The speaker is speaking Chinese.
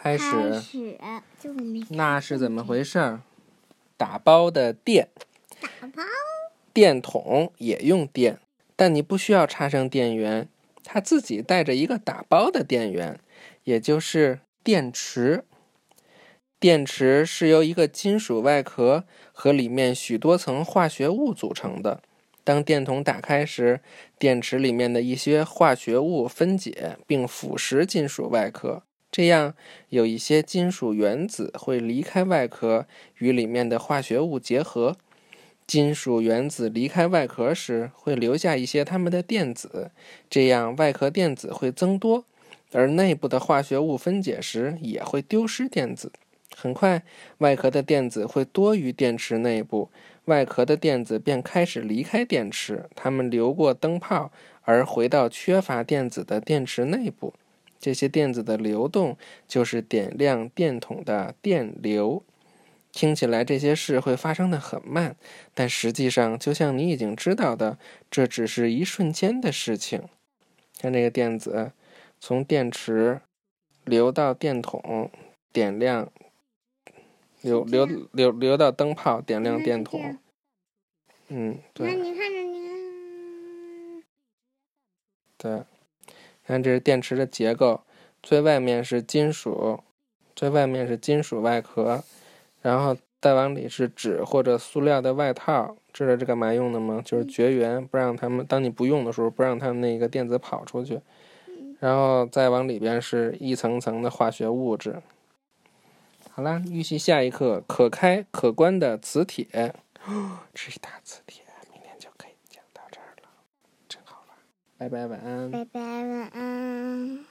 开开始，那是怎么回事儿？打包的电，打包电筒也用电，但你不需要插上电源，它自己带着一个打包的电源，也就是电池。电池是由一个金属外壳和里面许多层化学物组成的。当电筒打开时，电池里面的一些化学物分解并腐蚀金属外壳，这样有一些金属原子会离开外壳，与里面的化学物结合。金属原子离开外壳时，会留下一些它们的电子，这样外壳电子会增多，而内部的化学物分解时也会丢失电子。很快，外壳的电子会多于电池内部，外壳的电子便开始离开电池，它们流过灯泡，而回到缺乏电子的电池内部。这些电子的流动就是点亮电筒的电流。听起来这些事会发生的很慢，但实际上，就像你已经知道的，这只是一瞬间的事情。看这个电子从电池流到电筒，点亮，流流流流到灯泡，点亮电筒。嗯，那对你看着你对。看这是电池的结构，最外面是金属，最外面是金属外壳，然后再往里是纸或者塑料的外套。知道这干嘛用的吗？就是绝缘，不让它们当你不用的时候，不让它们那个电子跑出去。然后再往里边是一层层的化学物质。好啦，预习下一课，可开可关的磁铁。这一大磁铁，明天就可以讲到这儿了，真好玩。拜拜，晚安。拜拜晚安。